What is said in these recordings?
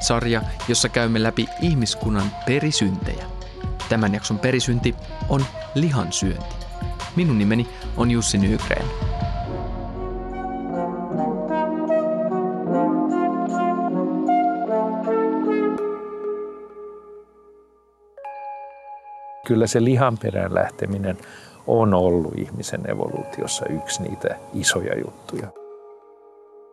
sarja, jossa käymme läpi ihmiskunnan perisyntejä. Tämän jakson perisynti on lihansyönti. Minun nimeni on Jussi Nygren. Kyllä se lihan perään lähteminen on ollut ihmisen evoluutiossa yksi niitä isoja juttuja.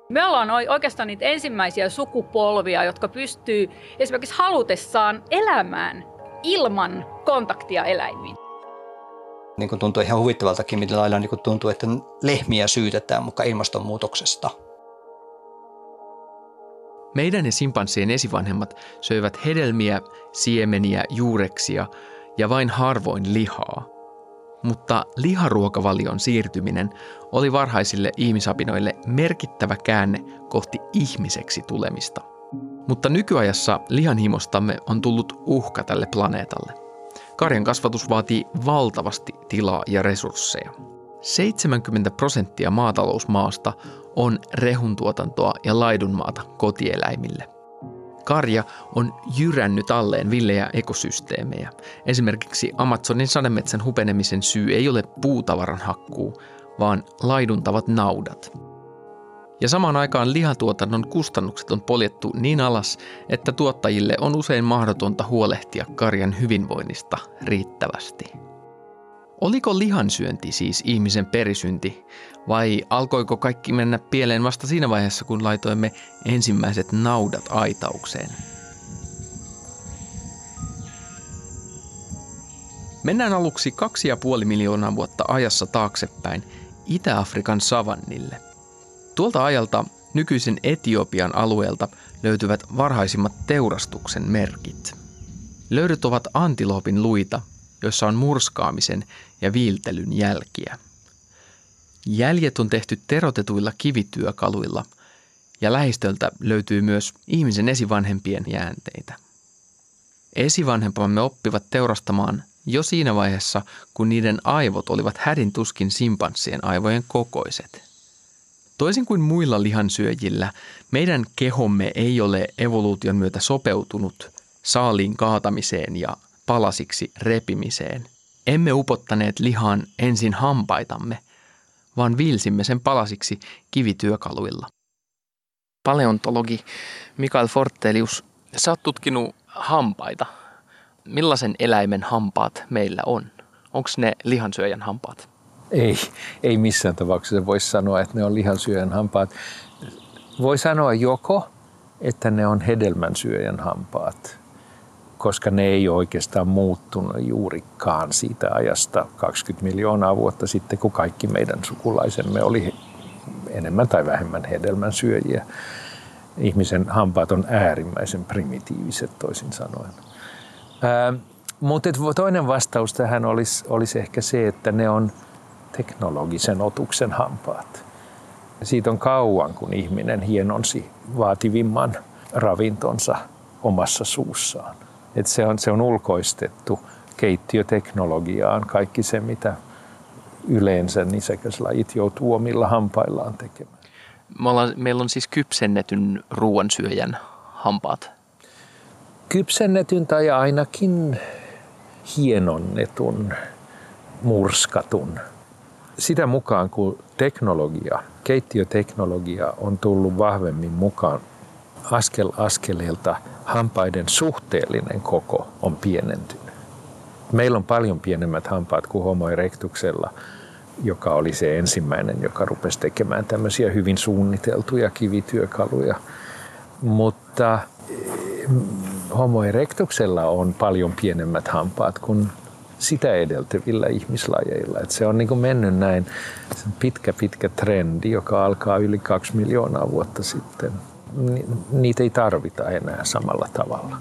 Me ollaan oikeastaan niitä ensimmäisiä sukupolvia, jotka pystyy esimerkiksi halutessaan elämään ilman kontaktia eläimiin. Niin kuin tuntuu ihan huvittavaltakin, millä lailla niin tuntuu, että lehmiä syytetään mukaan ilmastonmuutoksesta. Meidän ja simpanssien esivanhemmat söivät hedelmiä, siemeniä, juureksia ja vain harvoin lihaa. Mutta liharuokavalion siirtyminen oli varhaisille ihmisapinoille merkittävä käänne kohti ihmiseksi tulemista. Mutta nykyajassa lihanhimostamme on tullut uhka tälle planeetalle. Karjan kasvatus vaatii valtavasti tilaa ja resursseja. 70 prosenttia maatalousmaasta on rehuntuotantoa ja laidunmaata kotieläimille. Karja on jyrännyt alleen villejä ekosysteemejä. Esimerkiksi Amazonin sademetsän hupenemisen syy ei ole puutavaran hakkuu, vaan laiduntavat naudat. Ja samaan aikaan lihatuotannon kustannukset on poljettu niin alas, että tuottajille on usein mahdotonta huolehtia karjan hyvinvoinnista riittävästi. Oliko lihansyönti siis ihmisen perisynti vai alkoiko kaikki mennä pieleen vasta siinä vaiheessa, kun laitoimme ensimmäiset naudat aitaukseen? Mennään aluksi kaksi ja puoli miljoonaa vuotta ajassa taaksepäin Itä-Afrikan savannille. Tuolta ajalta nykyisen Etiopian alueelta löytyvät varhaisimmat teurastuksen merkit. Löydyt ovat antiloopin luita, joissa on murskaamisen ja viiltelyn jälkiä. Jäljet on tehty terotetuilla kivityökaluilla ja lähistöltä löytyy myös ihmisen esivanhempien jäänteitä. Esivanhempamme oppivat teurastamaan jo siinä vaiheessa, kun niiden aivot olivat hädin tuskin simpanssien aivojen kokoiset. Toisin kuin muilla lihansyöjillä, meidän kehomme ei ole evoluution myötä sopeutunut saaliin kaatamiseen ja palasiksi repimiseen. Emme upottaneet lihaan ensin hampaitamme, vaan vilsimme sen palasiksi kivityökaluilla. Paleontologi Mikael Fortelius, sä oot tutkinut hampaita. Millaisen eläimen hampaat meillä on? Onko ne lihansyöjän hampaat? Ei, ei missään tapauksessa voi sanoa, että ne on lihansyöjän hampaat. Voi sanoa joko, että ne on hedelmänsyöjän hampaat koska ne ei ole oikeastaan muuttunut juurikaan siitä ajasta 20 miljoonaa vuotta sitten, kun kaikki meidän sukulaisemme oli enemmän tai vähemmän hedelmän syöjiä. Ihmisen hampaat on äärimmäisen primitiiviset toisin sanoen. Ää, mutta toinen vastaus tähän olisi, olisi ehkä se, että ne on teknologisen otuksen hampaat. Siitä on kauan, kun ihminen hienonsi vaativimman ravintonsa omassa suussaan. Et se, on, se on ulkoistettu keittiöteknologiaan kaikki se, mitä yleensä nisäkäslajit joutuu omilla hampaillaan tekemään. Me ollaan, meillä on siis kypsennetyn ruoansyöjän hampaat. Kypsennetyn tai ainakin hienonnetun, murskatun. Sitä mukaan, kun teknologia, keittiöteknologia on tullut vahvemmin mukaan askel askeleelta hampaiden suhteellinen koko on pienentynyt. Meillä on paljon pienemmät hampaat kuin Homo erectuksella, joka oli se ensimmäinen, joka rupesi tekemään tämmöisiä hyvin suunniteltuja kivityökaluja. Mutta mm, Homo erectuksella on paljon pienemmät hampaat kuin sitä edeltävillä ihmislajeilla. Et se on niin mennyt näin pitkä, pitkä trendi, joka alkaa yli kaksi miljoonaa vuotta sitten niitä ei tarvita enää samalla tavalla.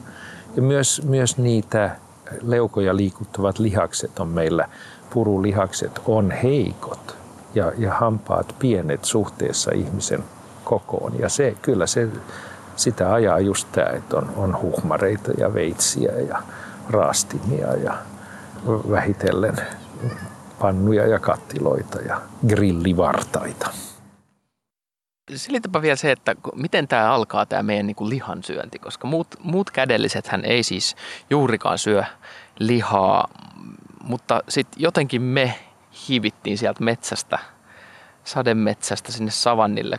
Ja myös, myös niitä leukoja liikuttavat lihakset on meillä, purulihakset on heikot ja, ja hampaat pienet suhteessa ihmisen kokoon. Ja se, kyllä se, sitä ajaa just tämä, että on, on huhmareita ja veitsiä ja raastimia ja vähitellen pannuja ja kattiloita ja grillivartaita. Selitäpä vielä se, että miten tämä alkaa tämä meidän niin kuin lihansyönti, koska muut, muut kädelliset hän ei siis juurikaan syö lihaa, mutta sitten jotenkin me hivittiin sieltä metsästä, sademetsästä sinne savannille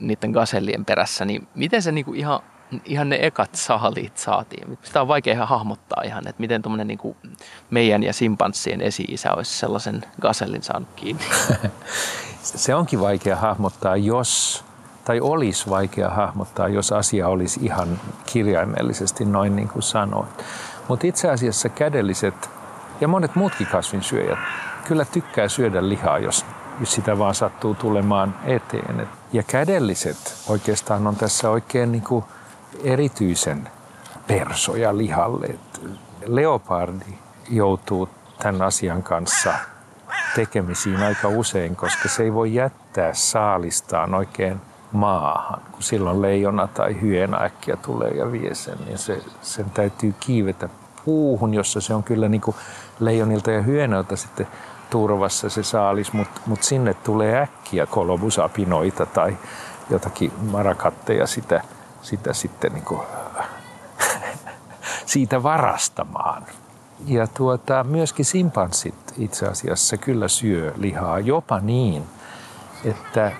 niiden gasellien perässä, niin miten se niinku ihan, ihan ne ekat saaliit saatiin? Sitä on vaikea ihan hahmottaa ihan, että miten tuommoinen niinku meidän ja simpanssien esi-isä olisi sellaisen gasellin saanut kiinni. se onkin vaikea hahmottaa, jos tai olisi vaikea hahmottaa, jos asia olisi ihan kirjaimellisesti noin niin kuin sanoit. Mutta itse asiassa kädelliset ja monet muutkin kasvinsyöjät kyllä tykkää syödä lihaa, jos sitä vaan sattuu tulemaan eteen. Ja kädelliset oikeastaan on tässä oikein niin kuin erityisen persoja lihalle. Leopardi joutuu tämän asian kanssa tekemisiin aika usein, koska se ei voi jättää saalistaan oikein maahan. Kun silloin leijona tai hyena äkkiä tulee ja vie sen, niin se, sen täytyy kiivetä puuhun, jossa se on kyllä niin kuin leijonilta ja hyenoilta sitten turvassa se saalis, mutta mut sinne tulee äkkiä kolobusapinoita tai jotakin marakatteja sitä, sitä sitten niin kuin, siitä varastamaan. Ja tuota, myöskin simpanssit itse asiassa kyllä syö lihaa jopa niin, että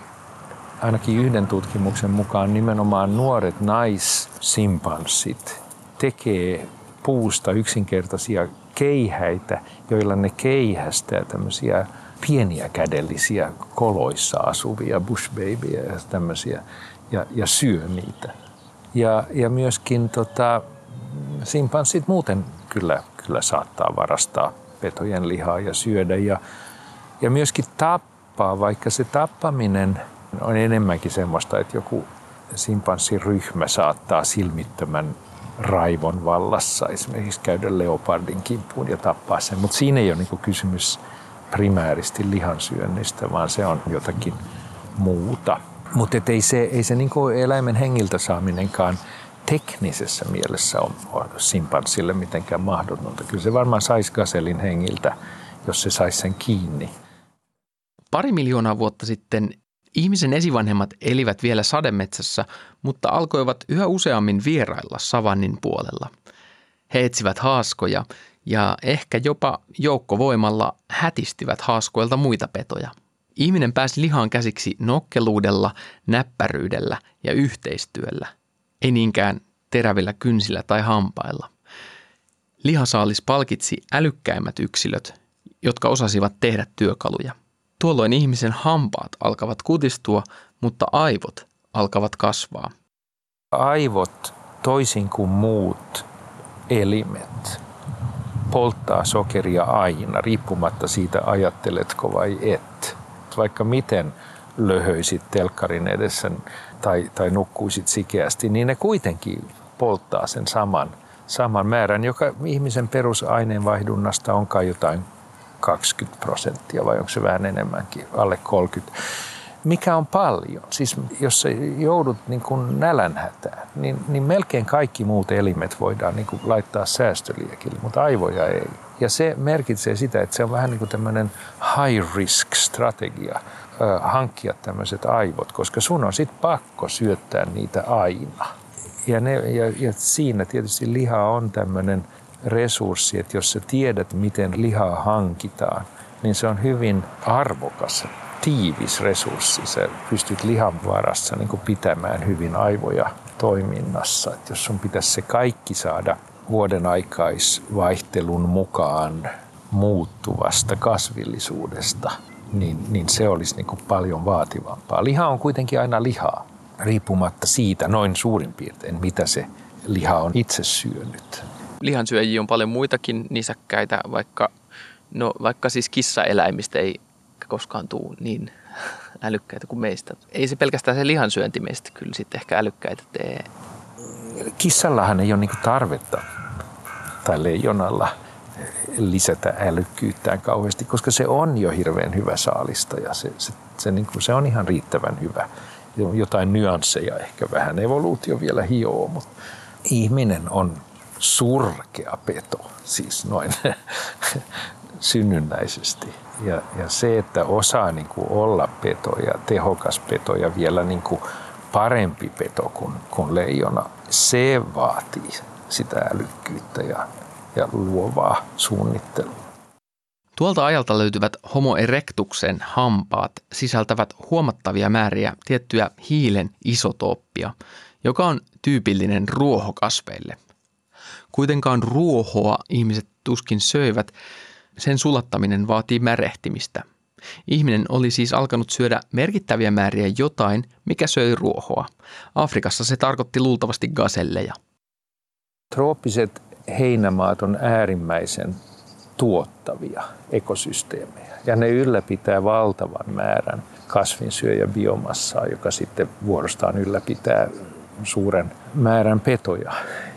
ainakin yhden tutkimuksen mukaan nimenomaan nuoret naissimpanssit tekee puusta yksinkertaisia keihäitä, joilla ne keihästää tämmöisiä pieniä kädellisiä koloissa asuvia bushbabyjä ja tämmöisiä ja, ja syö niitä. Ja, ja myöskin tota, simpanssit muuten kyllä, kyllä saattaa varastaa petojen lihaa ja syödä ja, ja myöskin tappaa, vaikka se tappaminen on enemmänkin semmoista, että joku simpanssiryhmä saattaa silmittömän raivon vallassa esimerkiksi käydä leopardin kimppuun ja tappaa sen. Mutta siinä ei ole niin kysymys primääristi lihansyönnistä, vaan se on jotakin muuta. Mutta ei se, ei se niin eläimen hengiltä saaminenkaan teknisessä mielessä on, simpanssille mitenkään mahdotonta. Kyllä se varmaan saisi gaselin hengiltä, jos se saisi sen kiinni. Pari miljoonaa vuotta sitten Ihmisen esivanhemmat elivät vielä sademetsässä, mutta alkoivat yhä useammin vierailla savannin puolella. He etsivät haaskoja ja ehkä jopa joukkovoimalla hätistivät haaskoilta muita petoja. Ihminen pääsi lihaan käsiksi nokkeluudella, näppäryydellä ja yhteistyöllä, ei niinkään terävillä kynsillä tai hampailla. Lihasaalis palkitsi älykkäimmät yksilöt, jotka osasivat tehdä työkaluja – Tuolloin ihmisen hampaat alkavat kutistua, mutta aivot alkavat kasvaa. Aivot, toisin kuin muut elimet, polttaa sokeria aina, riippumatta siitä ajatteletko vai et. Vaikka miten löhöisit telkkarin edessä tai, tai nukkuisit sikeästi, niin ne kuitenkin polttaa sen saman, saman määrän, joka ihmisen perusaineenvaihdunnasta onkaan jotain 20 prosenttia vai onko se vähän enemmänkin, alle 30. Mikä on paljon? Siis jos sä joudut niin kuin nälänhätään, niin, niin melkein kaikki muut elimet voidaan niin kuin laittaa säästöliekille, mutta aivoja ei. Ja se merkitsee sitä, että se on vähän niin kuin tämmöinen high risk strategia hankkia tämmöiset aivot, koska sun on sitten pakko syöttää niitä aina. Ja, ne, ja, ja siinä tietysti liha on tämmöinen resurssi, että jos sä tiedät, miten lihaa hankitaan, niin se on hyvin arvokas, tiivis resurssi. Sä pystyt lihan varassa niin pitämään hyvin aivoja toiminnassa. Että jos sun pitäisi se kaikki saada vuoden aikaisvaihtelun mukaan muuttuvasta kasvillisuudesta, niin, niin se olisi niin kuin paljon vaativampaa. Liha on kuitenkin aina lihaa, riippumatta siitä noin suurin piirtein, mitä se liha on itse syönyt lihansyöjiä on paljon muitakin nisäkkäitä, vaikka, no, vaikka siis kissaeläimistä ei koskaan tule niin älykkäitä kuin meistä. Ei se pelkästään se lihansyönti meistä kyllä sitten ehkä älykkäitä tee. Kissallahan ei ole niinku tarvetta tai leijonalla lisätä älykkyyttään kauheasti, koska se on jo hirveän hyvä saalista ja se, se, se, niin kuin, se on ihan riittävän hyvä. Jotain nyansseja ehkä vähän evoluutio vielä hioo, mutta ihminen on surkea peto, siis noin synnynnäisesti. Ja, ja se, että osaa niin kuin olla peto ja tehokas peto ja vielä niin kuin parempi peto kuin, kuin leijona, se vaatii sitä älykkyyttä ja, ja luovaa suunnittelua. Tuolta ajalta löytyvät Homo erectuksen hampaat sisältävät huomattavia määriä tiettyä hiilen isotooppia, joka on tyypillinen ruohokasveille. Kuitenkaan ruohoa ihmiset tuskin söivät, sen sulattaminen vaatii märehtimistä. Ihminen oli siis alkanut syödä merkittäviä määriä jotain, mikä söi ruohoa. Afrikassa se tarkoitti luultavasti gaselleja. Trooppiset heinämaat on äärimmäisen tuottavia ekosysteemejä ja ne ylläpitää valtavan määrän kasvinsyöjäbiomassaa, joka sitten vuorostaan ylläpitää suuren määrän petoja,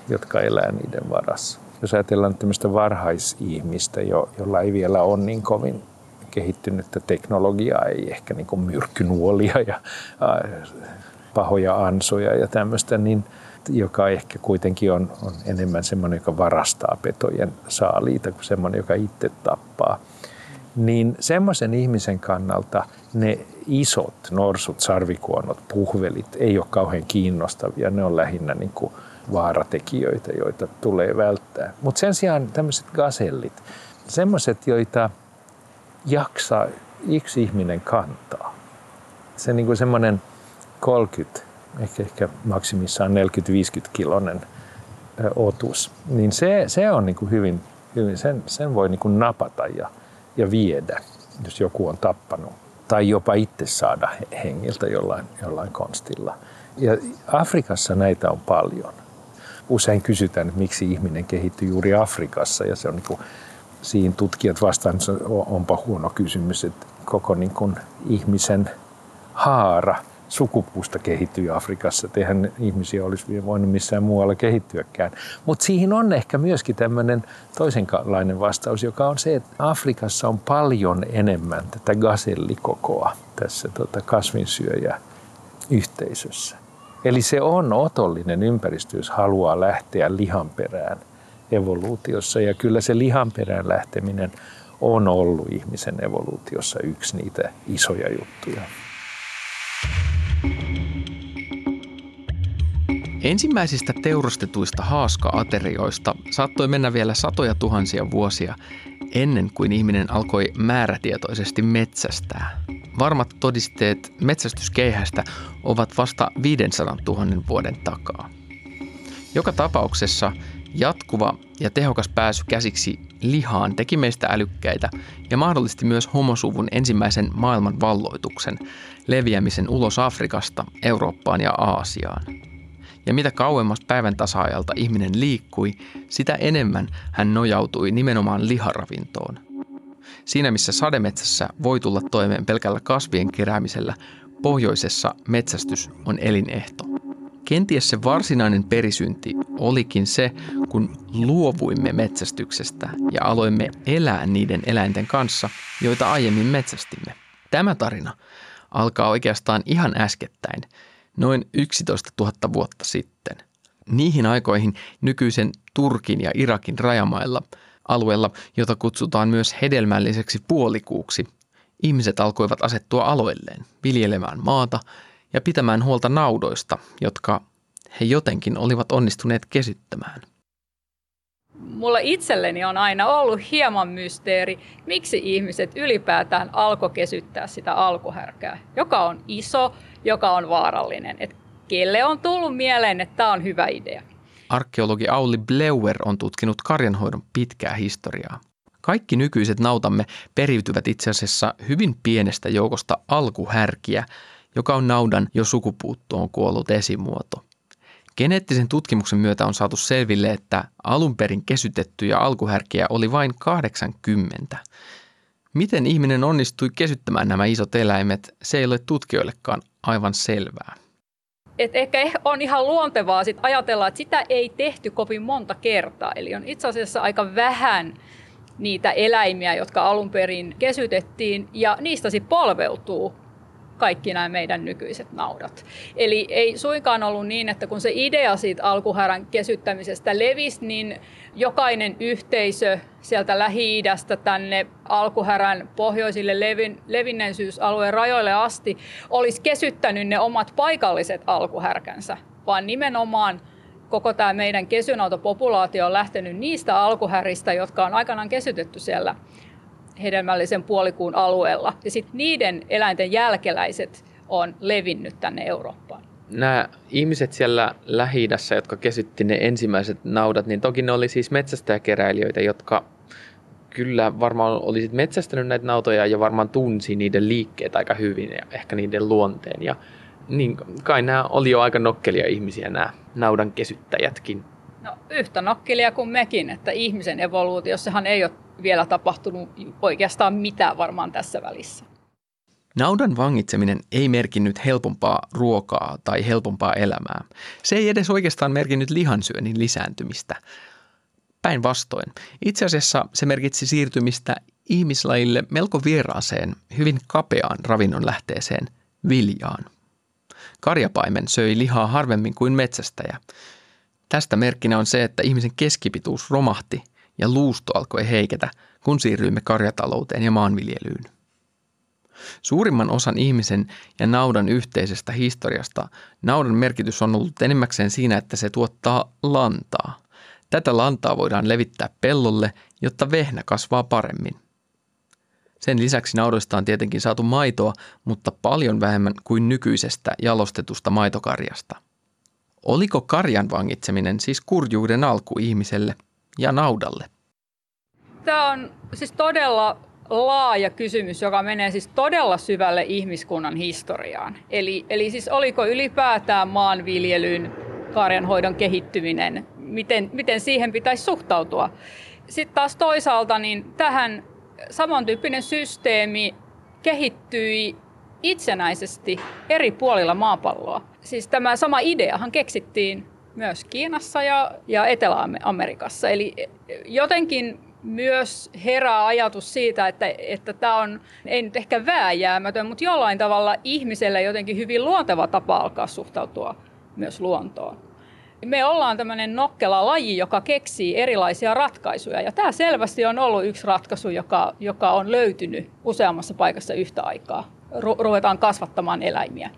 jotka elää niiden varassa. Jos ajatellaan tämmöistä varhaisihmistä, jo, jolla ei vielä ole niin kovin kehittynyttä teknologiaa, ei ehkä niin kuin myrkkynuolia ja pahoja ansoja ja tämmöistä, niin joka ehkä kuitenkin on, on enemmän semmoinen, joka varastaa petojen saaliita kuin semmoinen, joka itse tappaa. Niin semmoisen ihmisen kannalta ne isot norsut, sarvikuonot, puhvelit ei ole kauhean kiinnostavia. Ne on lähinnä niin kuin vaaratekijöitä, joita tulee välttää. Mutta sen sijaan tämmöiset gasellit, semmoiset, joita jaksaa yksi ihminen kantaa. Se niin kuin semmoinen 30, ehkä, ehkä maksimissaan 40-50 kilonen otus, niin se, se on niin kuin hyvin, hyvin sen, sen voi niin kuin napata ja, ja viedä, jos joku on tappanut. Tai jopa itse saada hengiltä jollain, jollain konstilla. Ja Afrikassa näitä on paljon usein kysytään, että miksi ihminen kehittyy juuri Afrikassa ja se on niin kuin, siinä tutkijat vastaan, että onpa huono kysymys, että koko niin kuin ihmisen haara sukupuusta kehittyy Afrikassa. eihän ihmisiä olisi voinut missään muualla kehittyäkään. Mutta siihen on ehkä myöskin tämmöinen toisenlainen vastaus, joka on se, että Afrikassa on paljon enemmän tätä gasellikokoa tässä tota, kasvinsyöjä yhteisössä. Eli se on otollinen ympäristö, jos haluaa lähteä lihan perään evoluutiossa. Ja kyllä se lihan perään lähteminen on ollut ihmisen evoluutiossa yksi niitä isoja juttuja. Ensimmäisistä teurastetuista haaska-aterioista saattoi mennä vielä satoja tuhansia vuosia ennen kuin ihminen alkoi määrätietoisesti metsästää. Varmat todisteet metsästyskeihästä ovat vasta 500 000 vuoden takaa. Joka tapauksessa jatkuva ja tehokas pääsy käsiksi lihaan teki meistä älykkäitä ja mahdollisti myös homosuvun ensimmäisen maailman valloituksen, leviämisen ulos Afrikasta, Eurooppaan ja Aasiaan. Ja mitä kauemmas päivän tasaajalta ihminen liikkui, sitä enemmän hän nojautui nimenomaan liharavintoon – Siinä missä sademetsässä voi tulla toimeen pelkällä kasvien keräämisellä, pohjoisessa metsästys on elinehto. Kenties se varsinainen perisynti olikin se, kun luovuimme metsästyksestä ja aloimme elää niiden eläinten kanssa, joita aiemmin metsästimme. Tämä tarina alkaa oikeastaan ihan äskettäin, noin 11 000 vuotta sitten. Niihin aikoihin nykyisen Turkin ja Irakin rajamailla – alueella, jota kutsutaan myös hedelmälliseksi puolikuuksi, ihmiset alkoivat asettua aloilleen, viljelemään maata ja pitämään huolta naudoista, jotka he jotenkin olivat onnistuneet kesyttämään. Mulla itselleni on aina ollut hieman mysteeri, miksi ihmiset ylipäätään alkoi kesyttää sitä alkuhärkää, joka on iso, joka on vaarallinen. Et kelle on tullut mieleen, että tämä on hyvä idea? Arkeologi Auli Bleuer on tutkinut karjanhoidon pitkää historiaa. Kaikki nykyiset nautamme periytyvät itse asiassa hyvin pienestä joukosta alkuhärkiä, joka on naudan jo sukupuuttoon kuollut esimuoto. Geneettisen tutkimuksen myötä on saatu selville, että alun perin kesytettyjä alkuhärkiä oli vain 80. Miten ihminen onnistui kesyttämään nämä isot eläimet, se ei ole tutkijoillekaan aivan selvää. Et ehkä on ihan luontevaa sit ajatella, että sitä ei tehty kovin monta kertaa. Eli on itse asiassa aika vähän niitä eläimiä, jotka alun perin kesytettiin, ja niistä sitten polveutuu kaikki nämä meidän nykyiset naudat. Eli ei suinkaan ollut niin, että kun se idea siitä alkuhärän kesyttämisestä levisi, niin jokainen yhteisö sieltä Lähi-idästä tänne alkuhärän pohjoisille levin, levinneisyysalueen rajoille asti olisi kesyttänyt ne omat paikalliset alkuhärkänsä, vaan nimenomaan koko tämä meidän kesynautopopulaatio on lähtenyt niistä alkuhäristä, jotka on aikanaan kesytetty siellä hedelmällisen puolikuun alueella. Ja sitten niiden eläinten jälkeläiset on levinnyt tänne Eurooppaan. Nämä ihmiset siellä lähi jotka kesytti ne ensimmäiset naudat, niin toki ne oli siis metsästäjäkeräilijöitä, jotka kyllä varmaan olisit metsästänyt näitä nautoja ja varmaan tunsi niiden liikkeet aika hyvin ja ehkä niiden luonteen. Ja niin kai nämä oli jo aika nokkelia ihmisiä nämä naudan kesyttäjätkin. No yhtä nokkelia kuin mekin, että ihmisen evoluutiossahan ei ole vielä tapahtunut oikeastaan mitään varmaan tässä välissä. Naudan vangitseminen ei merkinnyt helpompaa ruokaa tai helpompaa elämää. Se ei edes oikeastaan merkinnyt lihansyönnin lisääntymistä. Päinvastoin. Itse asiassa se merkitsi siirtymistä ihmislajille melko vieraaseen, hyvin kapeaan ravinnon lähteeseen, viljaan. Karjapaimen söi lihaa harvemmin kuin metsästäjä. Tästä merkkinä on se, että ihmisen keskipituus romahti ja luusto alkoi heiketä, kun siirryimme karjatalouteen ja maanviljelyyn. Suurimman osan ihmisen ja naudan yhteisestä historiasta naudan merkitys on ollut enimmäkseen siinä, että se tuottaa lantaa. Tätä lantaa voidaan levittää pellolle, jotta vehnä kasvaa paremmin. Sen lisäksi naudoista on tietenkin saatu maitoa, mutta paljon vähemmän kuin nykyisestä jalostetusta maitokarjasta. Oliko karjan vangitseminen siis kurjuuden alku ihmiselle ja naudalle? Tämä on siis todella laaja kysymys, joka menee siis todella syvälle ihmiskunnan historiaan. Eli, eli siis oliko ylipäätään maanviljelyn karjanhoidon kehittyminen, miten, miten siihen pitäisi suhtautua. Sitten taas toisaalta niin tähän samantyyppinen systeemi kehittyi itsenäisesti eri puolilla maapalloa. Siis tämä sama ideahan keksittiin myös Kiinassa ja, ja Etelä-Amerikassa. Eli jotenkin myös herää ajatus siitä, että, että tämä on, ei nyt ehkä vääjäämätön, mutta jollain tavalla ihmiselle jotenkin hyvin luonteva tapa alkaa suhtautua myös luontoon. Me ollaan tämmöinen nokkela laji, joka keksii erilaisia ratkaisuja. Ja tämä selvästi on ollut yksi ratkaisu, joka, joka on löytynyt useammassa paikassa yhtä aikaa. Ru- ruvetaan kasvattamaan eläimiä.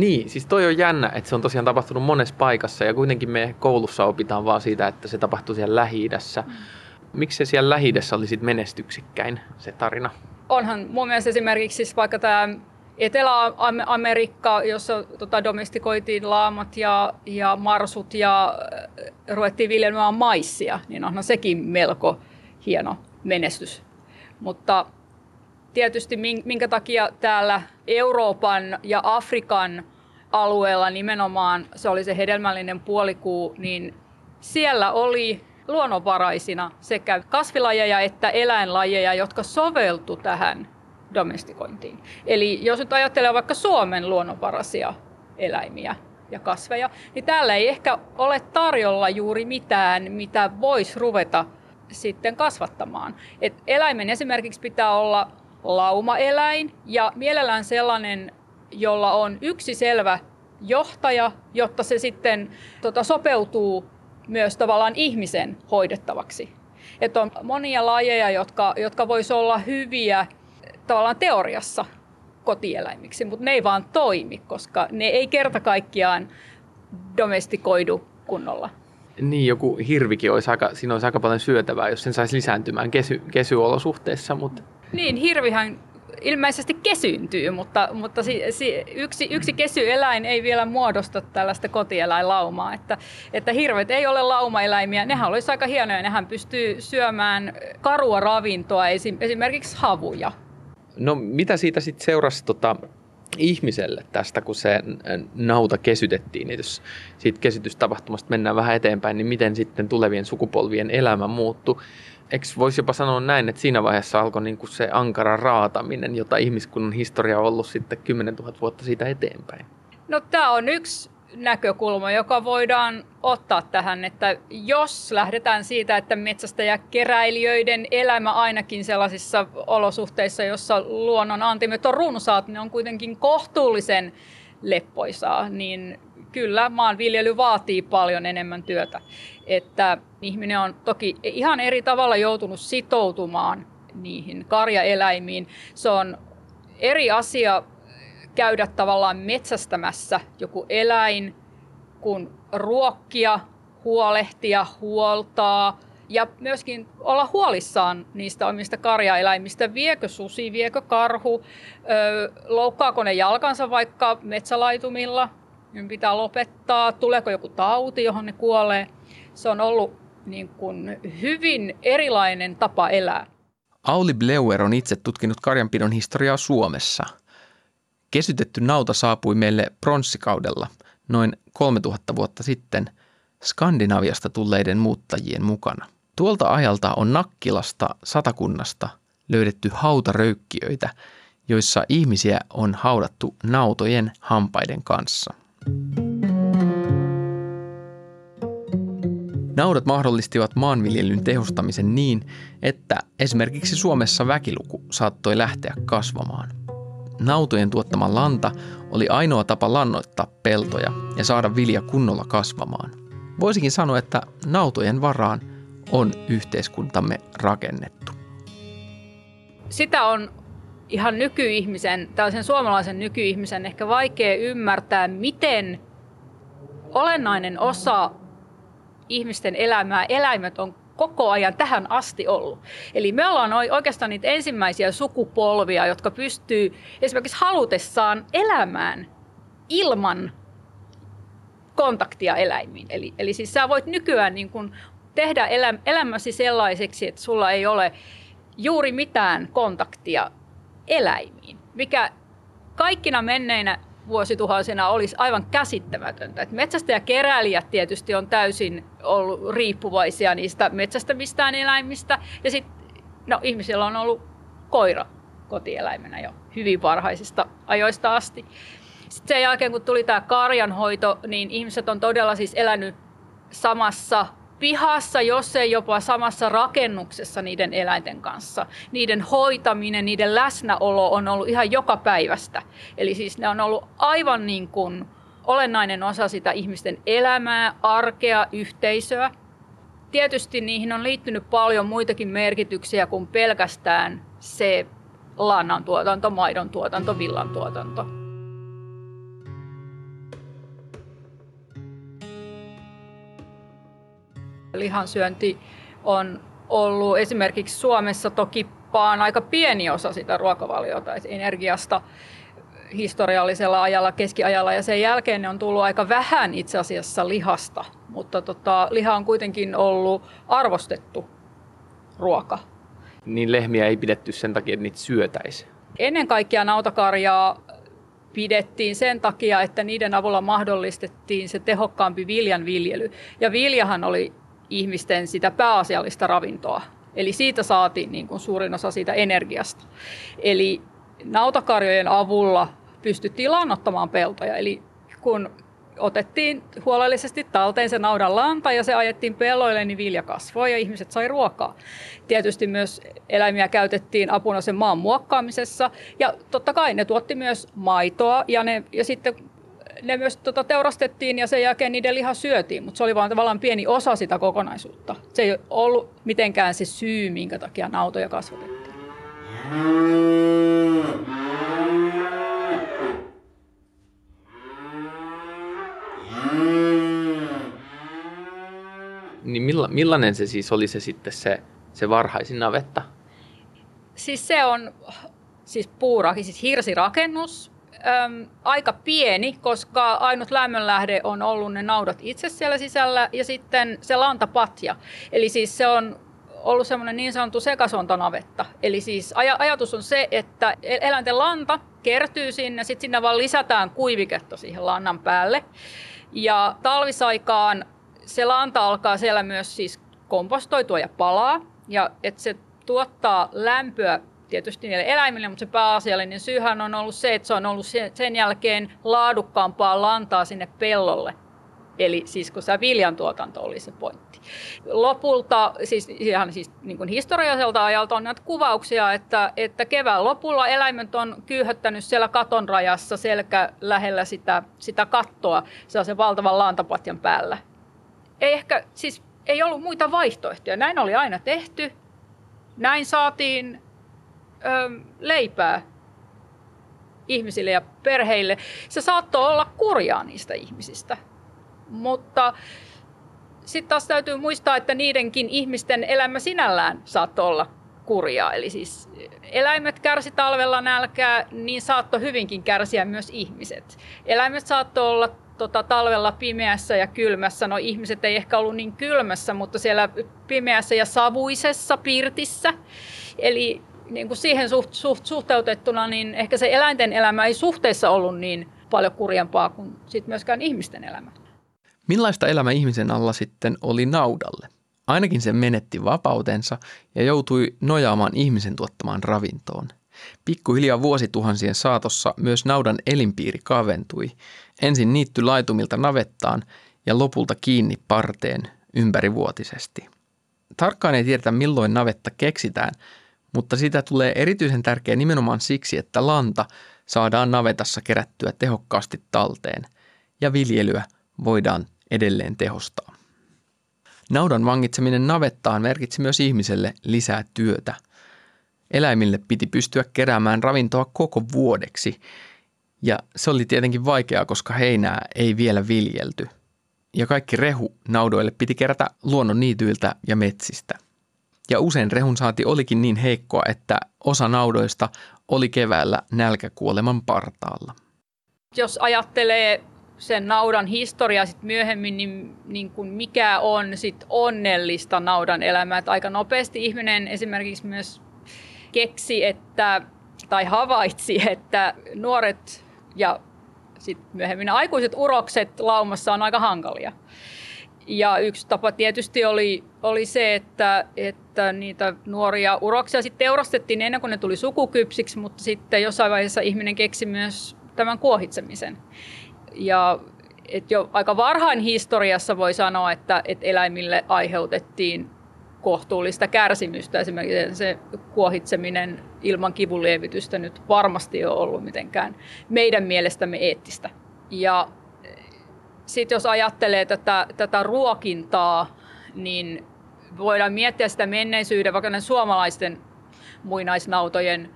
Niin, siis toi on jännä, että se on tosiaan tapahtunut monessa paikassa ja kuitenkin me koulussa opitaan vaan siitä, että se tapahtuu siellä lähi mm miksi se siellä lähi oli sit menestyksikkäin se tarina? Onhan mun mielestä esimerkiksi siis vaikka tämä Etelä-Amerikka, jossa tota, domestikoitiin laamat ja, ja marsut ja äh, ruvettiin viljelmään maissia, niin onhan sekin melko hieno menestys. Mutta tietysti minkä takia täällä Euroopan ja Afrikan alueella nimenomaan se oli se hedelmällinen puolikuu, niin siellä oli luonnonvaraisina sekä kasvilajeja että eläinlajeja, jotka soveltu tähän domestikointiin. Eli jos nyt ajattelee vaikka Suomen luonnonvaraisia eläimiä ja kasveja, niin täällä ei ehkä ole tarjolla juuri mitään, mitä voisi ruveta sitten kasvattamaan. Et eläimen esimerkiksi pitää olla laumaeläin ja mielellään sellainen, jolla on yksi selvä johtaja, jotta se sitten tota, sopeutuu myös tavallaan ihmisen hoidettavaksi. Että on monia lajeja, jotka, jotka voisi olla hyviä tavallaan teoriassa kotieläimiksi, mutta ne ei vaan toimi, koska ne ei kerta kaikkiaan domestikoidu kunnolla. Niin, joku hirvikin olisi aika, siinä olisi aika paljon syötävää, jos sen saisi lisääntymään kesy, kesyolosuhteissa. Mutta... Niin, hirvihän ilmeisesti kesyyntyy, mutta, mutta si, si, yksi, yksi kesyeläin ei vielä muodosta tällaista kotieläinlaumaa. Että, että hirvet ei ole laumaeläimiä. Nehän olisi aika hienoja. Nehän pystyy syömään karua ravintoa, esimerkiksi havuja. No mitä siitä sitten seurasi tota, ihmiselle tästä, kun se nauta kesytettiin, niin jos siitä kesytystapahtumasta mennään vähän eteenpäin, niin miten sitten tulevien sukupolvien elämä muuttui. Eikö voisi jopa sanoa näin, että siinä vaiheessa alkoi niin kuin se ankara raataminen, jota ihmiskunnan historia on ollut sitten 10 000 vuotta siitä eteenpäin? No tämä on yksi näkökulma, joka voidaan ottaa tähän, että jos lähdetään siitä, että metsästäjäkeräilijöiden elämä ainakin sellaisissa olosuhteissa, jossa luonnon antimet on runsaat, ne on kuitenkin kohtuullisen leppoisaa, niin kyllä maanviljely vaatii paljon enemmän työtä. Että ihminen on toki ihan eri tavalla joutunut sitoutumaan niihin karjaeläimiin. Se on eri asia käydä tavallaan metsästämässä joku eläin, kun ruokkia, huolehtia, huoltaa ja myöskin olla huolissaan niistä omista karjaeläimistä. Viekö susi, viekö karhu, loukkaako ne jalkansa vaikka metsälaitumilla, niin pitää lopettaa, tuleeko joku tauti, johon ne kuolee. Se on ollut niin kuin hyvin erilainen tapa elää. Auli Bleuer on itse tutkinut karjanpidon historiaa Suomessa – Kesytetty nauta saapui meille pronssikaudella noin 3000 vuotta sitten Skandinaviasta tulleiden muuttajien mukana. Tuolta ajalta on Nakkilasta satakunnasta löydetty hautaröykkiöitä, joissa ihmisiä on haudattu nautojen hampaiden kanssa. Naudat mahdollistivat maanviljelyn tehostamisen niin, että esimerkiksi Suomessa väkiluku saattoi lähteä kasvamaan – Nautojen tuottama lanta oli ainoa tapa lannoittaa peltoja ja saada vilja kunnolla kasvamaan. Voisikin sanoa, että nautojen varaan on yhteiskuntamme rakennettu. Sitä on ihan nykyihmisen, tällaisen suomalaisen nykyihmisen ehkä vaikea ymmärtää, miten olennainen osa ihmisten elämää eläimet on koko ajan tähän asti ollut. Eli me ollaan oikeastaan niitä ensimmäisiä sukupolvia, jotka pystyy esimerkiksi halutessaan elämään ilman kontaktia eläimiin. Eli, eli siis sä voit nykyään niin kun tehdä elä, elämäsi sellaiseksi, että sulla ei ole juuri mitään kontaktia eläimiin, mikä kaikkina menneinä vuosituhansina olisi aivan käsittämätöntä. Et metsästäjäkeräilijät tietysti on täysin ollut riippuvaisia niistä metsästämistään eläimistä. Ja sitten no, ihmisillä on ollut koira kotieläimenä jo hyvin varhaisista ajoista asti. Sitten sen jälkeen, kun tuli tämä karjanhoito, niin ihmiset on todella siis elänyt samassa pihassa, jos ei jopa samassa rakennuksessa niiden eläinten kanssa. Niiden hoitaminen, niiden läsnäolo on ollut ihan joka päivästä. Eli siis ne on ollut aivan niin kuin olennainen osa sitä ihmisten elämää, arkea, yhteisöä. Tietysti niihin on liittynyt paljon muitakin merkityksiä kuin pelkästään se lannan tuotanto, maidon tuotanto, villan tuotanto. Lihansyönti on ollut esimerkiksi Suomessa toki vaan aika pieni osa sitä ruokavaliota, energiasta historiallisella ajalla, keskiajalla ja sen jälkeen ne on tullut aika vähän itse asiassa lihasta, mutta tota, liha on kuitenkin ollut arvostettu ruoka. Niin lehmiä ei pidetty sen takia, että niitä syötäisi? Ennen kaikkea nautakarjaa pidettiin sen takia, että niiden avulla mahdollistettiin se tehokkaampi viljan viljely. Ja viljahan oli ihmisten sitä pääasiallista ravintoa. Eli siitä saatiin niin kuin suurin osa siitä energiasta. Eli nautakarjojen avulla pystyttiin lannottamaan peltoja. Eli kun otettiin huolellisesti talteen se naudan lanta ja se ajettiin pelloille, niin vilja kasvoi ja ihmiset sai ruokaa. Tietysti myös eläimiä käytettiin apuna sen maan muokkaamisessa ja totta kai ne tuotti myös maitoa ja, ne, ja sitten ne myös tota, teurastettiin ja sen jälkeen niiden liha syötiin, mutta se oli vain tavallaan pieni osa sitä kokonaisuutta. Se ei ollut mitenkään se syy, minkä takia nautoja kasvatettiin. Niin milla, millainen se siis oli se sitten se, se varhaisin navetta? Siis se on siis puuraki, siis hirsirakennus, äm, aika pieni, koska ainut lämmönlähde on ollut ne naudat itse siellä sisällä ja sitten se lantapatja. Eli siis se on ollut semmoinen niin sanottu sekasontanavetta. Eli siis aj- ajatus on se, että e-, eläinten lanta kertyy sinne, sitten sinne vaan lisätään kuiviketta siihen lannan päälle. Ja talvisaikaan se lanta alkaa siellä myös siis kompostoitua ja palaa. ja että se tuottaa lämpöä tietysti niille eläimille, mutta se pääasiallinen syyhän on ollut se, että se on ollut sen jälkeen laadukkaampaa lantaa sinne pellolle. Eli siis kun se viljan tuotanto oli se pointti. Lopulta, siis ihan siis niin kuin historialliselta ajalta on näitä kuvauksia, että, että kevään lopulla eläimet on kyyhöttänyt siellä katon rajassa selkä lähellä sitä, sitä kattoa se valtavan lantapatjan päällä. Ei ehkä, siis ei ollut muita vaihtoehtoja. Näin oli aina tehty. Näin saatiin ö, leipää ihmisille ja perheille. Se saattoi olla kurjaa niistä ihmisistä. Mutta sitten taas täytyy muistaa, että niidenkin ihmisten elämä sinällään saattoi olla kurjaa. Eli siis eläimet kärsi talvella nälkää, niin saattoi hyvinkin kärsiä myös ihmiset. Eläimet saattoi olla tota, talvella pimeässä ja kylmässä. No ihmiset ei ehkä ollut niin kylmässä, mutta siellä pimeässä ja savuisessa pirtissä. Eli niin kuin siihen suht, suht, suhteutettuna, niin ehkä se eläinten elämä ei suhteessa ollut niin paljon kurjempaa kuin sit myöskään ihmisten elämä. Millaista elämä ihmisen alla sitten oli naudalle? Ainakin se menetti vapautensa ja joutui nojaamaan ihmisen tuottamaan ravintoon. Pikkuhiljaa vuosituhansien saatossa myös naudan elinpiiri kaventui. Ensin niitty laitumilta navettaan ja lopulta kiinni parteen ympärivuotisesti. Tarkkaan ei tiedetä milloin navetta keksitään, mutta sitä tulee erityisen tärkeä nimenomaan siksi, että lanta saadaan navetassa kerättyä tehokkaasti talteen ja viljelyä voidaan edelleen tehostaa. Naudan vangitseminen navettaan merkitsi myös ihmiselle lisää työtä. Eläimille piti pystyä keräämään ravintoa koko vuodeksi, ja se oli tietenkin vaikeaa, koska heinää ei vielä viljelty. Ja kaikki rehu naudoille piti kerätä luonnon niityiltä ja metsistä. Ja usein rehun saati olikin niin heikkoa, että osa naudoista oli keväällä nälkäkuoleman partaalla. Jos ajattelee sen naudan historia sit myöhemmin, niin, niin kuin mikä on sit onnellista naudan elämää. Et aika nopeasti ihminen esimerkiksi myös keksi, että, tai havaitsi, että nuoret ja sit myöhemmin aikuiset urokset laumassa on aika hankalia. Ja yksi tapa tietysti oli, oli se, että, että niitä nuoria uroksia sitten teurastettiin ennen kuin ne tuli sukukypsiksi, mutta sitten jossain vaiheessa ihminen keksi myös tämän kuohitsemisen. Ja et jo aika varhain historiassa voi sanoa, että, että eläimille aiheutettiin kohtuullista kärsimystä. Esimerkiksi se kuohitseminen ilman kivunlievitystä nyt varmasti ei ole ollut mitenkään meidän mielestämme eettistä. Ja sitten jos ajattelee tätä, tätä ruokintaa, niin voidaan miettiä sitä menneisyyden, vaikka ne suomalaisten muinaisnautojen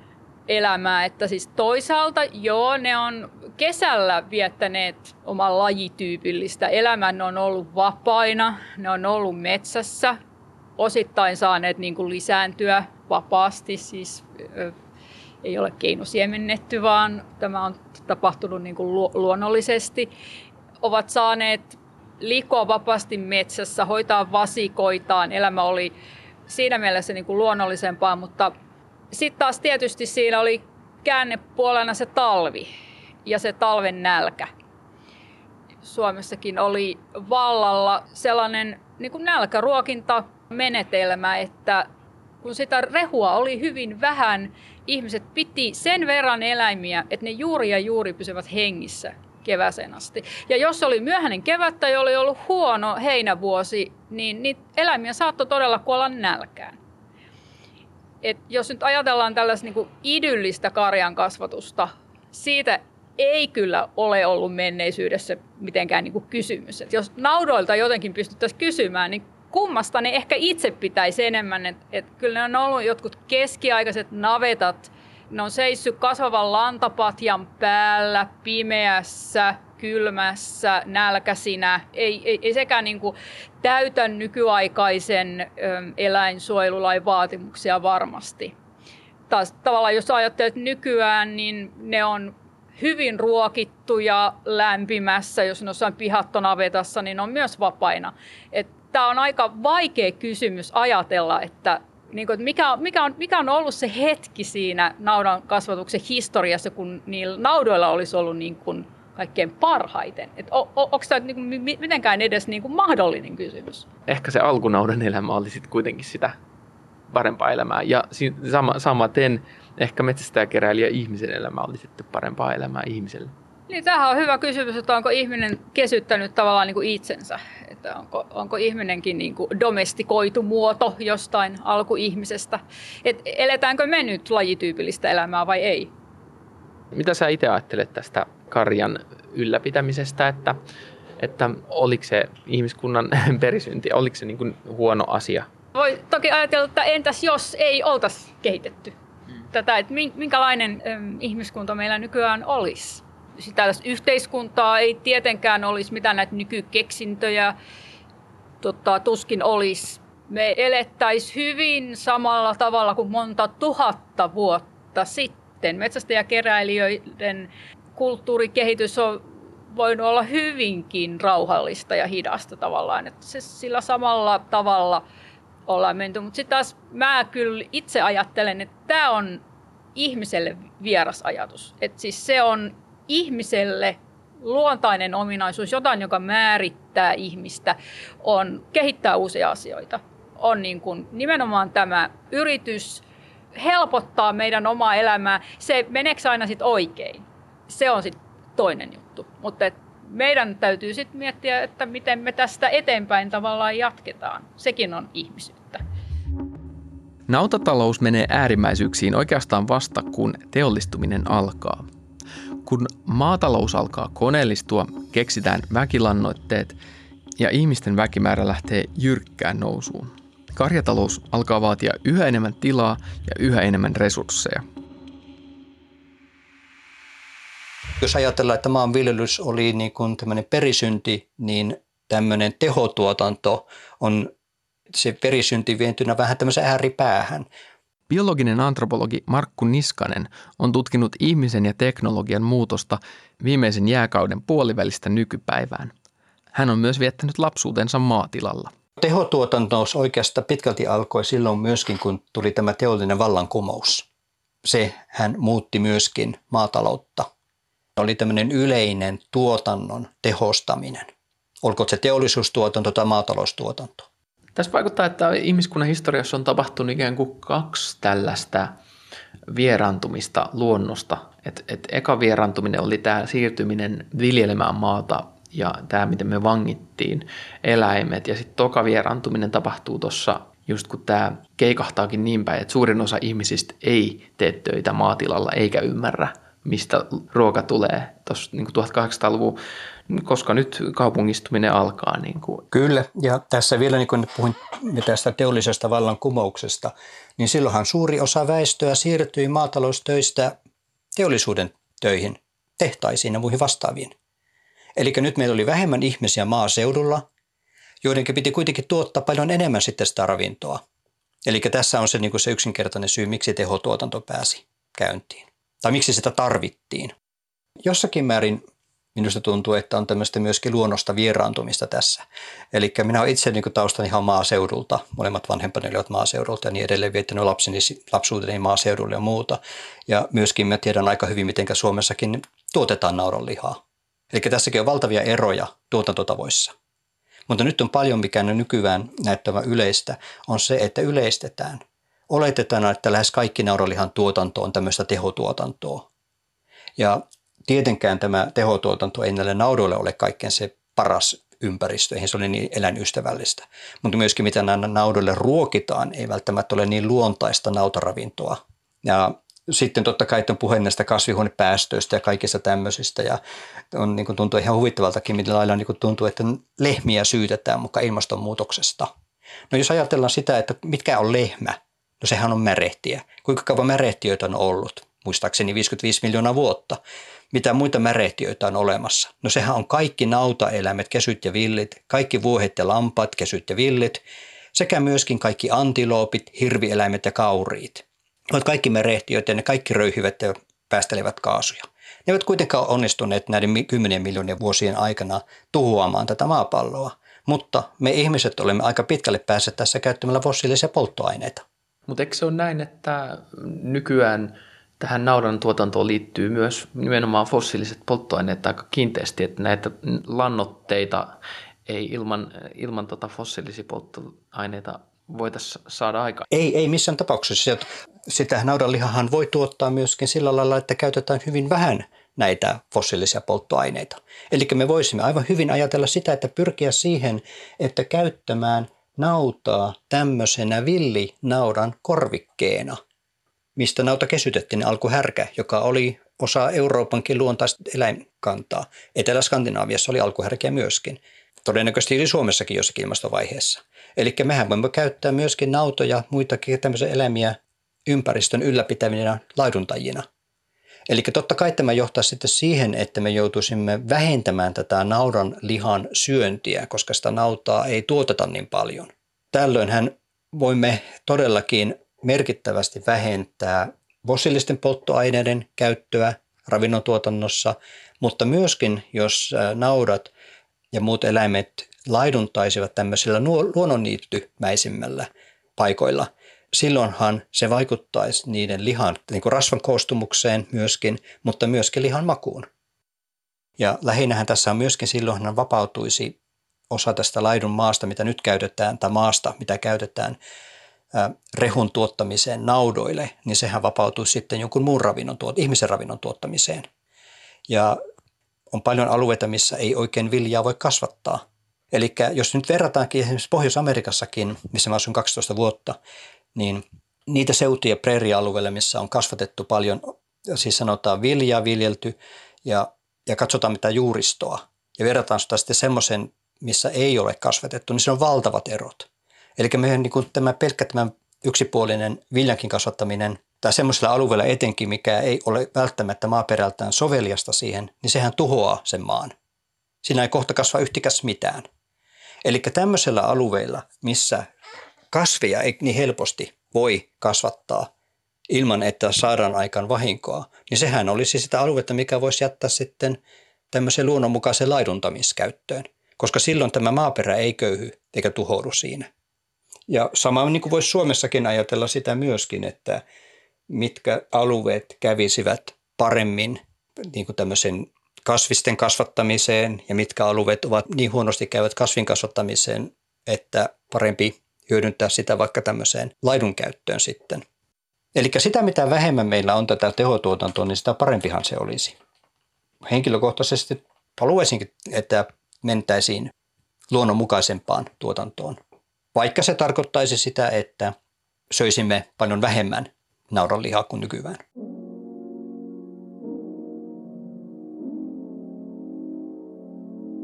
elämää. Että siis toisaalta joo, ne on kesällä viettäneet oman lajityypillistä elämää. Ne on ollut vapaina, ne on ollut metsässä, osittain saaneet niin kuin lisääntyä vapaasti, siis ö, ei ole keinosiemennetty, vaan tämä on tapahtunut niin kuin luonnollisesti. Ovat saaneet liikkua vapaasti metsässä, hoitaa vasikoitaan. Elämä oli siinä mielessä niin kuin luonnollisempaa, mutta sitten taas tietysti siinä oli käännepuolena se talvi ja se talven nälkä. Suomessakin oli vallalla sellainen niin kuin nälkäruokintamenetelmä, että kun sitä rehua oli hyvin vähän, ihmiset piti sen verran eläimiä, että ne juuri ja juuri pysyvät hengissä keväseen asti. Ja jos oli myöhäinen kevät tai oli ollut huono heinävuosi, niin niitä eläimiä saattoi todella kuolla nälkään. Et jos nyt ajatellaan tällaista niin idyllistä karjan kasvatusta, siitä ei kyllä ole ollut menneisyydessä mitenkään niin kysymys. Et jos naudoilta jotenkin pystyttäisiin kysymään, niin kummasta ne ehkä itse pitäisi enemmän. Et, et kyllä ne on ollut jotkut keskiaikaiset navetat, ne on seissyt kasvavan lantapatjan päällä, pimeässä, kylmässä, nälkäsinä. Ei, ei, ei sekään niin kuin täytä nykyaikaisen ö, eläinsuojelulain vaatimuksia varmasti. Taas tavallaan jos ajattelet nykyään, niin ne on hyvin ruokittuja lämpimässä, jos ne on jossain pihattonavetassa, niin ne on myös vapaina. Tämä on aika vaikea kysymys ajatella, että niin kuin, että mikä, on, mikä, on, mikä on ollut se hetki siinä naudan kasvatuksen historiassa, kun niillä naudoilla olisi ollut niin kuin kaikkein parhaiten? Et o, o, onko tämä niin kuin, mitenkään edes niin kuin mahdollinen kysymys? Ehkä se alkunaudan elämä oli sitten kuitenkin sitä parempaa elämää. Ja sama, samaten ehkä metsästäjäkeräilijä ihmisen elämä oli sitten parempaa elämää ihmiselle. Niin, tämähän on hyvä kysymys, että onko ihminen kesyttänyt tavallaan niin kuin itsensä. Että onko, onko ihminenkin niin kuin domestikoitu muoto jostain alkuihmisestä. Et eletäänkö me nyt lajityypillistä elämää vai ei? Mitä sä itse ajattelet tästä karjan ylläpitämisestä, että, että oliko se ihmiskunnan perisynti, oliko se niin kuin huono asia? Voi toki ajatella, että entäs jos ei oltaisi kehitetty hmm. tätä, että minkälainen ihmiskunta meillä nykyään olisi? Tällaista yhteiskuntaa ei tietenkään olisi mitään näitä nykykeksintöjä, tota, tuskin olisi. Me elettäisiin hyvin samalla tavalla kuin monta tuhatta vuotta sitten. Metsästäjäkeräilijöiden kulttuurikehitys on voinut olla hyvinkin rauhallista ja hidasta tavallaan. Että se sillä samalla tavalla ollaan menty. Mutta sitten taas mä kyllä itse ajattelen, että tämä on ihmiselle vieras ajatus. Että siis se on ihmiselle luontainen ominaisuus, jotain, joka määrittää ihmistä, on kehittää uusia asioita. On niin kuin nimenomaan tämä yritys helpottaa meidän omaa elämää. Se meneekö aina sitten oikein? Se on sitten toinen juttu. Mutta meidän täytyy sitten miettiä, että miten me tästä eteenpäin tavallaan jatketaan. Sekin on ihmisyyttä. Nautatalous menee äärimmäisyyksiin oikeastaan vasta, kun teollistuminen alkaa – kun maatalous alkaa koneellistua, keksitään väkilannoitteet ja ihmisten väkimäärä lähtee jyrkkään nousuun. Karjatalous alkaa vaatia yhä enemmän tilaa ja yhä enemmän resursseja. Jos ajatellaan, että maanviljelys oli niin kuin tämmöinen perisynti, niin tämmöinen tehotuotanto on se perisynti vientynä vähän tämmöisen ääripäähän. Biologinen antropologi Markku Niskanen on tutkinut ihmisen ja teknologian muutosta viimeisen jääkauden puolivälistä nykypäivään. Hän on myös viettänyt lapsuutensa maatilalla. Tehotuotanto oikeastaan pitkälti alkoi silloin myöskin, kun tuli tämä teollinen vallankumous. Se hän muutti myöskin maataloutta. Oli tämmöinen yleinen tuotannon tehostaminen. Olkoon se teollisuustuotanto tai maataloustuotanto. Tässä vaikuttaa, että ihmiskunnan historiassa on tapahtunut ikään kuin kaksi tällaista vieraantumista luonnosta. Et, et eka vieraantuminen oli tämä siirtyminen viljelemään maata ja tämä, miten me vangittiin eläimet. Ja sitten toka vieraantuminen tapahtuu tuossa just kun tämä keikahtaakin niin päin, että suurin osa ihmisistä ei tee töitä maatilalla eikä ymmärrä, mistä ruoka tulee. Tuossa niin 1800-luvun koska nyt kaupungistuminen alkaa. Niin kuin. Kyllä, ja tässä vielä niin kuin puhuin tästä teollisesta vallankumouksesta, niin silloinhan suuri osa väestöä siirtyi maataloustöistä teollisuuden töihin, tehtaisiin ja muihin vastaaviin. Eli nyt meillä oli vähemmän ihmisiä maaseudulla, joiden piti kuitenkin tuottaa paljon enemmän sitten sitä ravintoa. Eli tässä on se, niin kuin se yksinkertainen syy, miksi tehotuotanto pääsi käyntiin. Tai miksi sitä tarvittiin. Jossakin määrin minusta tuntuu, että on tämmöistä myöskin luonnosta vieraantumista tässä. Eli minä olen itse niin taustan ihan maaseudulta, molemmat vanhempani olivat maaseudulta ja niin edelleen viettänyt lapseni, lapsuuteni maaseudulle ja muuta. Ja myöskin mä tiedän aika hyvin, miten Suomessakin tuotetaan naudanlihaa. Eli tässäkin on valtavia eroja tuotantotavoissa. Mutta nyt on paljon, mikä nykyään näyttävä yleistä, on se, että yleistetään. Oletetaan, että lähes kaikki naudanlihan tuotanto on tämmöistä tehotuotantoa. Ja tietenkään tämä tehotuotanto ei näille naudoille ole kaikkein se paras ympäristö, eihän se ole niin eläinystävällistä. Mutta myöskin mitä nämä naudoille ruokitaan, ei välttämättä ole niin luontaista nautaravintoa. Ja sitten totta kai on puhe näistä kasvihuonepäästöistä ja kaikista tämmöisistä. Ja on, niin kuin tuntuu ihan huvittavaltakin, millä lailla niin kuin tuntuu, että lehmiä syytetään mukaan ilmastonmuutoksesta. No jos ajatellaan sitä, että mitkä on lehmä, no sehän on märehtiä. Kuinka kauan märehtiöitä on ollut? Muistaakseni 55 miljoonaa vuotta mitä muita märehtiöitä on olemassa? No sehän on kaikki nautaeläimet, kesyt ja villit, kaikki vuohet ja lampaat, kesyt ja villit, sekä myöskin kaikki antiloopit, hirvieläimet ja kauriit. Ne ovat kaikki märehtiöitä ja ne kaikki röyhyvät ja päästelevät kaasuja. Ne eivät kuitenkaan onnistuneet näiden kymmenien miljoonien vuosien aikana tuhoamaan tätä maapalloa, mutta me ihmiset olemme aika pitkälle päässeet tässä käyttämällä fossiilisia polttoaineita. Mutta eikö se ole näin, että nykyään – tähän naudan tuotantoon liittyy myös nimenomaan fossiiliset polttoaineet aika kiinteästi, että näitä lannoitteita ei ilman, ilman tota fossiilisia polttoaineita voitaisiin saada aikaan? Ei, ei missään tapauksessa. Sitä naudanlihahan voi tuottaa myöskin sillä lailla, että käytetään hyvin vähän näitä fossiilisia polttoaineita. Eli me voisimme aivan hyvin ajatella sitä, että pyrkiä siihen, että käyttämään nautaa tämmöisenä villinaudan korvikkeena, mistä nauta kesytettiin alkuhärkä, joka oli osa Euroopankin luontaista eläinkantaa. Etelä-Skandinaaviassa oli alkuhärkiä myöskin. Todennäköisesti oli Suomessakin jossakin ilmastovaiheessa. Eli mehän voimme käyttää myöskin nautoja, muitakin tämmöisiä eläimiä ympäristön ylläpitäminä laiduntajina. Eli totta kai tämä johtaa sitten siihen, että me joutuisimme vähentämään tätä naudan lihan syöntiä, koska sitä nautaa ei tuoteta niin paljon. Tällöinhän voimme todellakin merkittävästi vähentää fossiilisten polttoaineiden käyttöä ravinnontuotannossa, mutta myöskin jos naudat ja muut eläimet laiduntaisivat tämmöisillä luonnonniittymäisimmällä paikoilla, silloinhan se vaikuttaisi niiden lihan niin kuin rasvan koostumukseen myöskin, mutta myöskin lihan makuun. Ja lähinnähän tässä on myöskin silloinhan vapautuisi osa tästä laidun maasta, mitä nyt käytetään, tai maasta, mitä käytetään rehun tuottamiseen naudoille, niin sehän vapautuu sitten jonkun muun ravinnon, ihmisen ravinnon tuottamiseen. Ja on paljon alueita, missä ei oikein viljaa voi kasvattaa. Eli jos nyt verrataankin esimerkiksi Pohjois-Amerikassakin, missä mä asun 12 vuotta, niin niitä seutuja preerialueille, missä on kasvatettu paljon, siis sanotaan viljaa viljelty ja, ja katsotaan mitä juuristoa ja verrataan sitä sitten semmoisen, missä ei ole kasvatettu, niin se on valtavat erot. Eli meidän niin tämä pelkkä tämä yksipuolinen viljankin kasvattaminen tai semmoisella alueella etenkin, mikä ei ole välttämättä maaperältään soveliasta siihen, niin sehän tuhoaa sen maan. Siinä ei kohta kasva yhtikäs mitään. Eli tämmöisellä alueella, missä kasveja ei niin helposti voi kasvattaa ilman, että saadaan aikaan vahinkoa, niin sehän olisi sitä aluetta, mikä voisi jättää sitten tämmöisen luonnonmukaisen laiduntamiskäyttöön, koska silloin tämä maaperä ei köyhy eikä tuhoudu siinä. Ja sama niin kuin voisi Suomessakin ajatella sitä myöskin, että mitkä alueet kävisivät paremmin niin kuin tämmöisen kasvisten kasvattamiseen ja mitkä alueet ovat niin huonosti käyvät kasvin kasvattamiseen, että parempi hyödyntää sitä vaikka tämmöiseen laidun käyttöön sitten. Eli sitä mitä vähemmän meillä on tätä tehotuotantoa, niin sitä parempihan se olisi. Henkilökohtaisesti haluaisinkin, että mentäisiin luonnonmukaisempaan tuotantoon. Vaikka se tarkoittaisi sitä, että söisimme paljon vähemmän naudanlihaa kuin nykyään.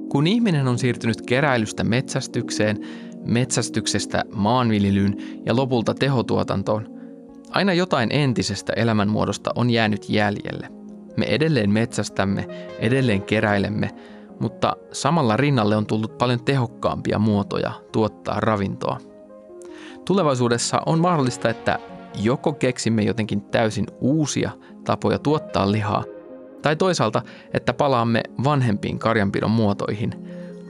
Kun ihminen on siirtynyt keräilystä metsästykseen, metsästyksestä maanviljelyyn ja lopulta tehotuotantoon, aina jotain entisestä elämänmuodosta on jäänyt jäljelle. Me edelleen metsästämme, edelleen keräilemme, mutta samalla rinnalle on tullut paljon tehokkaampia muotoja tuottaa ravintoa. Tulevaisuudessa on mahdollista, että joko keksimme jotenkin täysin uusia tapoja tuottaa lihaa, tai toisaalta, että palaamme vanhempiin karjanpidon muotoihin,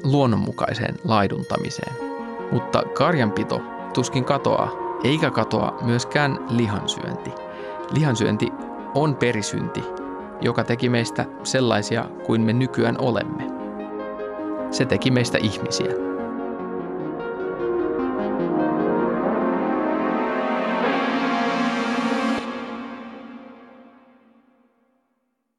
luonnonmukaiseen laiduntamiseen. Mutta karjanpito tuskin katoaa, eikä katoa myöskään lihansyönti. Lihansyönti on perisynti, joka teki meistä sellaisia kuin me nykyään olemme. Se teki meistä ihmisiä.